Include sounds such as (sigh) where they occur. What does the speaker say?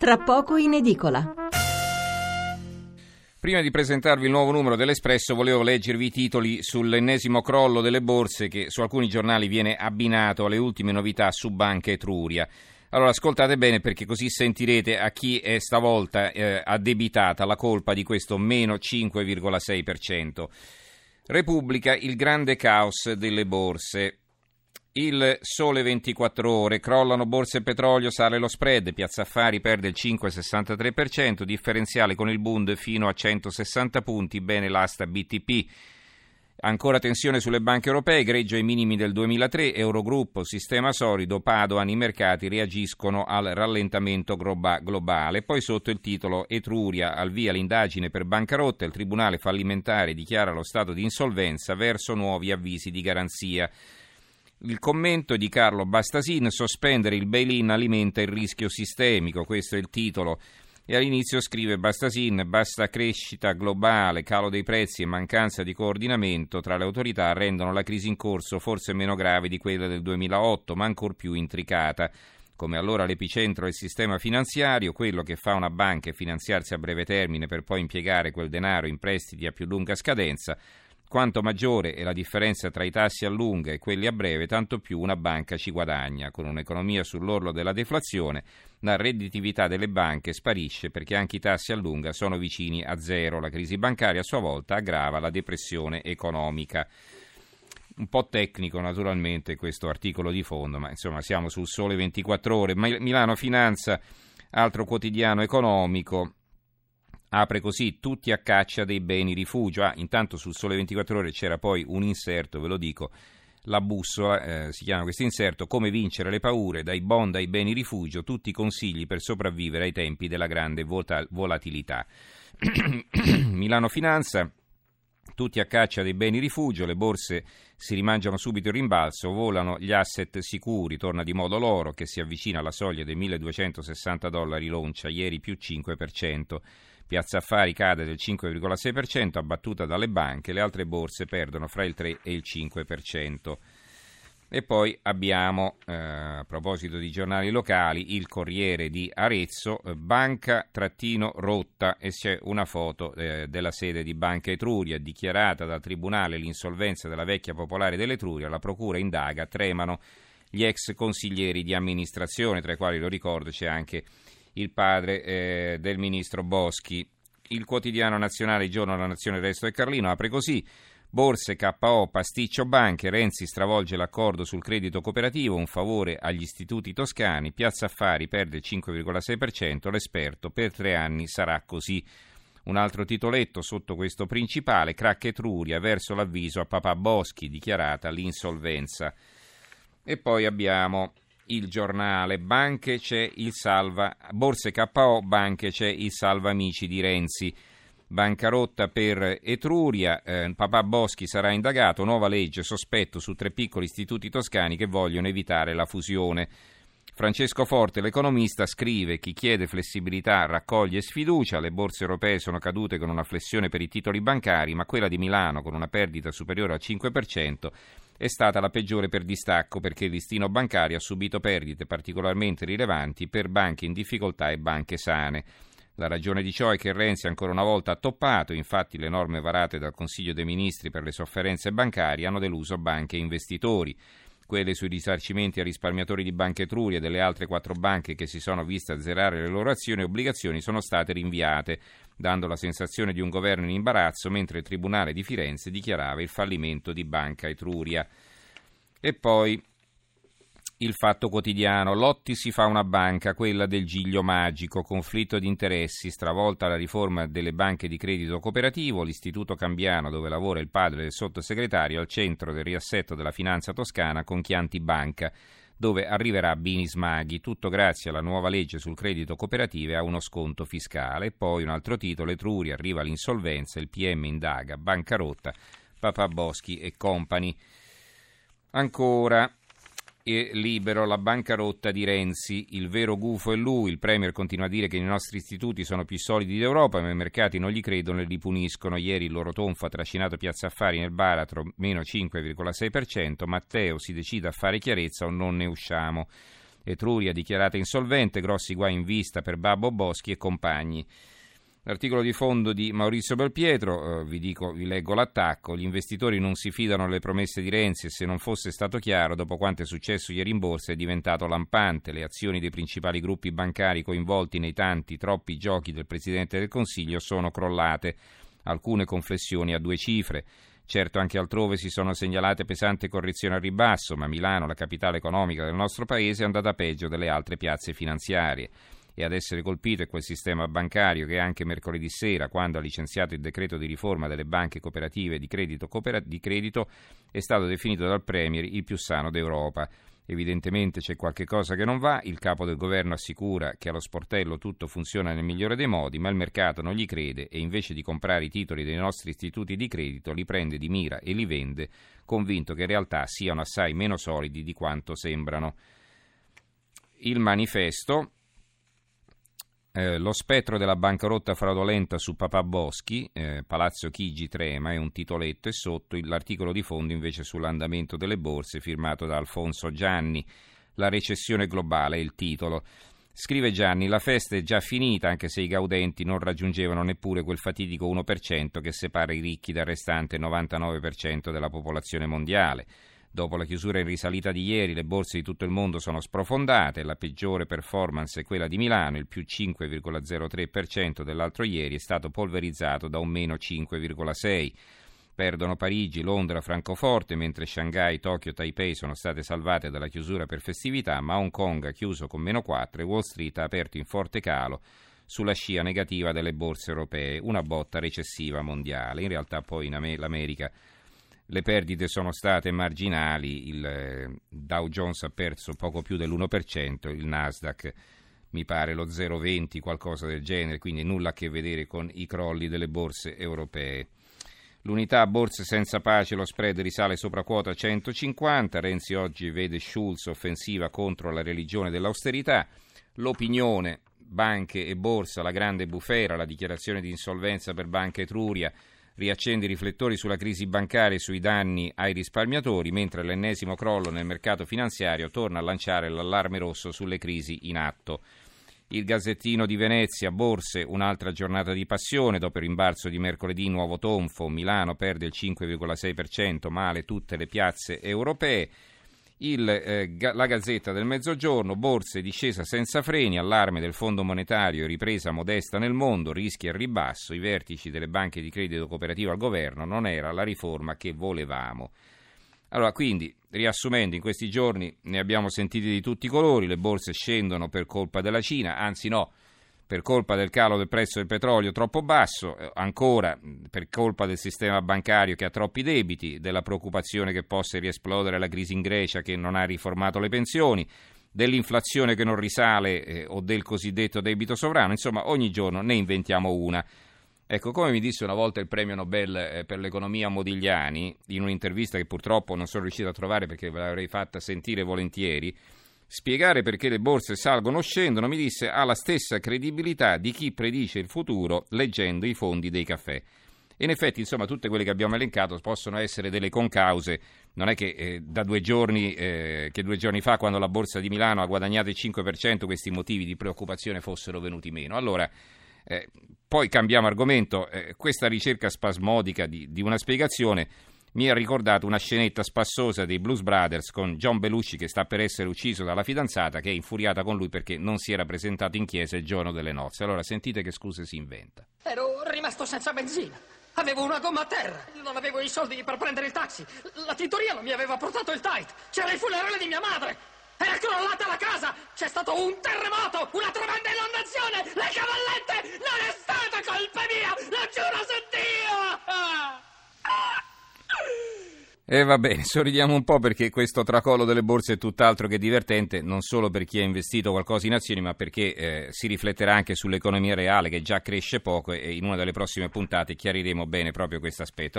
tra poco in edicola. Prima di presentarvi il nuovo numero dell'Espresso volevo leggervi i titoli sull'ennesimo crollo delle borse che su alcuni giornali viene abbinato alle ultime novità su Banca Etruria. Allora ascoltate bene perché così sentirete a chi è stavolta eh, addebitata la colpa di questo meno 5,6%. Repubblica, il grande caos delle borse. Il sole 24 ore, crollano borse e petrolio, sale lo spread, Piazza Affari perde il 5,63%, differenziale con il Bund fino a 160 punti, bene l'asta BTP. Ancora tensione sulle banche europee, greggio ai minimi del 2003, Eurogruppo, sistema solido, Padoan, i mercati reagiscono al rallentamento globale. Poi sotto il titolo Etruria, al via l'indagine per bancarotta, il Tribunale fallimentare dichiara lo stato di insolvenza verso nuovi avvisi di garanzia. Il commento di Carlo Bastasin, sospendere il bail-in alimenta il rischio sistemico, questo è il titolo. E all'inizio scrive Bastasin, basta crescita globale, calo dei prezzi e mancanza di coordinamento tra le autorità rendono la crisi in corso forse meno grave di quella del 2008, ma ancor più intricata. Come allora l'epicentro il sistema finanziario, quello che fa una banca è finanziarsi a breve termine per poi impiegare quel denaro in prestiti a più lunga scadenza, quanto maggiore è la differenza tra i tassi a lunga e quelli a breve, tanto più una banca ci guadagna. Con un'economia sull'orlo della deflazione, la redditività delle banche sparisce perché anche i tassi a lunga sono vicini a zero. La crisi bancaria a sua volta aggrava la depressione economica. Un po' tecnico naturalmente questo articolo di fondo, ma insomma siamo sul sole 24 ore. Milano Finanza, altro quotidiano economico, apre così tutti a caccia dei beni rifugio. Ah, intanto sul Sole 24 Ore c'era poi un inserto, ve lo dico, la bussola, eh, si chiama questo inserto, come vincere le paure, dai bond ai beni rifugio, tutti i consigli per sopravvivere ai tempi della grande volatilità. (clears throat) Milano Finanza, tutti a caccia dei beni rifugio, le borse si rimangiano subito il rimbalzo, volano gli asset sicuri, torna di modo l'oro che si avvicina alla soglia dei 1260 dollari l'oncia, ieri più 5%. Piazza Affari cade del 5,6%, abbattuta dalle banche, le altre borse perdono fra il 3 e il 5%. E poi abbiamo, eh, a proposito di giornali locali, il Corriere di Arezzo, eh, banca-rotta e c'è una foto eh, della sede di Banca Etruria, dichiarata dal Tribunale l'insolvenza della vecchia popolare dell'Etruria, la Procura indaga, tremano gli ex consiglieri di amministrazione, tra i quali lo ricordo c'è anche il padre eh, del ministro Boschi. Il quotidiano nazionale, il giorno della nazione, resto è Carlino, apre così. Borse, KO, pasticcio banche, Renzi stravolge l'accordo sul credito cooperativo, un favore agli istituti toscani, Piazza Affari perde il 5,6%, l'esperto per tre anni sarà così. Un altro titoletto sotto questo principale, crack Etruria verso l'avviso a Papà Boschi, dichiarata l'insolvenza. E poi abbiamo il giornale, banche c'è il salva, borse KO, banche c'è il salva amici di Renzi. Bancarotta per Etruria, eh, papà Boschi sarà indagato, nuova legge, sospetto su tre piccoli istituti toscani che vogliono evitare la fusione. Francesco Forte, l'economista, scrive chi chiede flessibilità raccoglie sfiducia, le borse europee sono cadute con una flessione per i titoli bancari, ma quella di Milano con una perdita superiore al 5% è stata la peggiore per distacco perché il listino bancario ha subito perdite particolarmente rilevanti per banche in difficoltà e banche sane. La ragione di ciò è che Renzi ancora una volta ha toppato, infatti le norme varate dal Consiglio dei Ministri per le sofferenze bancarie hanno deluso banche e investitori. Quelle sui risarcimenti a risparmiatori di Banca Etruria e delle altre quattro banche che si sono viste azzerare le loro azioni e obbligazioni sono state rinviate dando la sensazione di un governo in imbarazzo, mentre il Tribunale di Firenze dichiarava il fallimento di Banca Etruria. E poi il fatto quotidiano. Lotti si fa una banca, quella del Giglio Magico, conflitto di interessi, stravolta la riforma delle banche di credito cooperativo, l'istituto cambiano dove lavora il padre del sottosegretario al centro del riassetto della finanza toscana con Chianti Banca dove arriverà Bini Smaghi, tutto grazie alla nuova legge sul credito cooperativo e a uno sconto fiscale. Poi un altro titolo, Etruria arriva l'insolvenza, il PM indaga, bancarotta, Papà Boschi e compagni. Ancora, e libero la bancarotta di Renzi. Il vero gufo è lui. Il Premier continua a dire che i nostri istituti sono più solidi d'Europa, ma i mercati non gli credono e li puniscono. Ieri il loro tonfo ha trascinato Piazza Affari nel baratro, meno 5,6%. Matteo si decide a fare chiarezza o non ne usciamo. Etruria dichiarata insolvente, grossi guai in vista per Babbo Boschi e compagni. L'articolo di fondo di Maurizio Belpietro, eh, vi, dico, vi leggo l'attacco, gli investitori non si fidano delle promesse di Renzi e se non fosse stato chiaro dopo quanto è successo ieri in borsa è diventato lampante, le azioni dei principali gruppi bancari coinvolti nei tanti, troppi giochi del Presidente del Consiglio sono crollate, alcune con flessioni a due cifre. Certo anche altrove si sono segnalate pesanti correzioni al ribasso, ma Milano, la capitale economica del nostro paese, è andata peggio delle altre piazze finanziarie e ad essere colpito è quel sistema bancario che anche mercoledì sera, quando ha licenziato il decreto di riforma delle banche cooperative di credito, coopera- di credito è stato definito dal Premier il più sano d'Europa. Evidentemente c'è qualche cosa che non va, il capo del governo assicura che allo sportello tutto funziona nel migliore dei modi, ma il mercato non gli crede e invece di comprare i titoli dei nostri istituti di credito li prende di mira e li vende, convinto che in realtà siano assai meno solidi di quanto sembrano. Il manifesto eh, lo spettro della bancarotta fraudolenta su Papà Boschi, eh, Palazzo Chigi trema, è un titoletto e sotto l'articolo di fondo invece sull'andamento delle borse firmato da Alfonso Gianni. La recessione globale è il titolo. Scrive Gianni, la festa è già finita anche se i gaudenti non raggiungevano neppure quel fatidico 1% che separa i ricchi dal restante 99% della popolazione mondiale. Dopo la chiusura in risalita di ieri, le borse di tutto il mondo sono sprofondate, la peggiore performance è quella di Milano, il più 5,03% dell'altro ieri è stato polverizzato da un meno 5,6%. Perdono Parigi, Londra, Francoforte, mentre Shanghai, Tokyo Taipei sono state salvate dalla chiusura per festività, ma Hong Kong ha chiuso con meno 4 e Wall Street ha aperto in forte calo sulla scia negativa delle borse europee, una botta recessiva mondiale. In realtà poi in l'America le perdite sono state marginali, il eh, Dow Jones ha perso poco più dell'1%, il Nasdaq mi pare lo 0,20, qualcosa del genere, quindi nulla a che vedere con i crolli delle borse europee. L'unità borse senza pace, lo spread risale sopra quota 150, Renzi oggi vede Schulz offensiva contro la religione dell'austerità, l'opinione, banche e borsa, la grande bufera, la dichiarazione di insolvenza per Banca Etruria, riaccende i riflettori sulla crisi bancaria e sui danni ai risparmiatori, mentre l'ennesimo crollo nel mercato finanziario torna a lanciare l'allarme rosso sulle crisi in atto. Il Gazzettino di Venezia, Borse, un'altra giornata di passione, dopo il rimbalzo di mercoledì nuovo tonfo, Milano perde il 5,6%, male tutte le piazze europee. Il, eh, la Gazzetta del Mezzogiorno, borse discesa senza freni, allarme del Fondo Monetario, ripresa modesta nel mondo, rischi al ribasso, i vertici delle banche di credito cooperativo al governo, non era la riforma che volevamo. Allora, quindi, riassumendo, in questi giorni ne abbiamo sentiti di tutti i colori, le borse scendono per colpa della Cina, anzi no, per colpa del calo del prezzo del petrolio troppo basso, eh, ancora per colpa del sistema bancario che ha troppi debiti, della preoccupazione che possa riesplodere la crisi in Grecia che non ha riformato le pensioni, dell'inflazione che non risale eh, o del cosiddetto debito sovrano, insomma ogni giorno ne inventiamo una. Ecco, come mi disse una volta il premio Nobel eh, per l'economia Modigliani, in un'intervista che purtroppo non sono riuscito a trovare perché ve l'avrei fatta sentire volentieri, Spiegare perché le borse salgono o scendono, mi disse, ha la stessa credibilità di chi predice il futuro leggendo i fondi dei caffè. In effetti, insomma, tutte quelle che abbiamo elencato possono essere delle concause. Non è che eh, da due giorni, eh, che due giorni fa, quando la borsa di Milano ha guadagnato il 5%, questi motivi di preoccupazione fossero venuti meno. Allora, eh, poi cambiamo argomento. Eh, questa ricerca spasmodica di, di una spiegazione mi ha ricordato una scenetta spassosa dei Blues Brothers con John Belushi che sta per essere ucciso dalla fidanzata che è infuriata con lui perché non si era presentato in chiesa il giorno delle nozze. Allora sentite che scuse si inventa. Ero rimasto senza benzina. Avevo una gomma a terra, non avevo i soldi per prendere il taxi. La tintoria non mi aveva portato il tight. C'era il funerale di mia madre. Era crollata la casa! C'è stato un terremoto! Una tremenda inondazione! Le cavallette! Non è stata colpa mia! Lo giuro su Dio! Ah! Ah! E va bene, (laughs) sorridiamo un po' perché questo tracollo delle borse è tutt'altro che divertente, non solo per chi ha investito qualcosa in azioni, ma perché eh, si rifletterà anche sull'economia reale che già cresce poco e in una delle prossime puntate chiariremo bene proprio questo aspetto.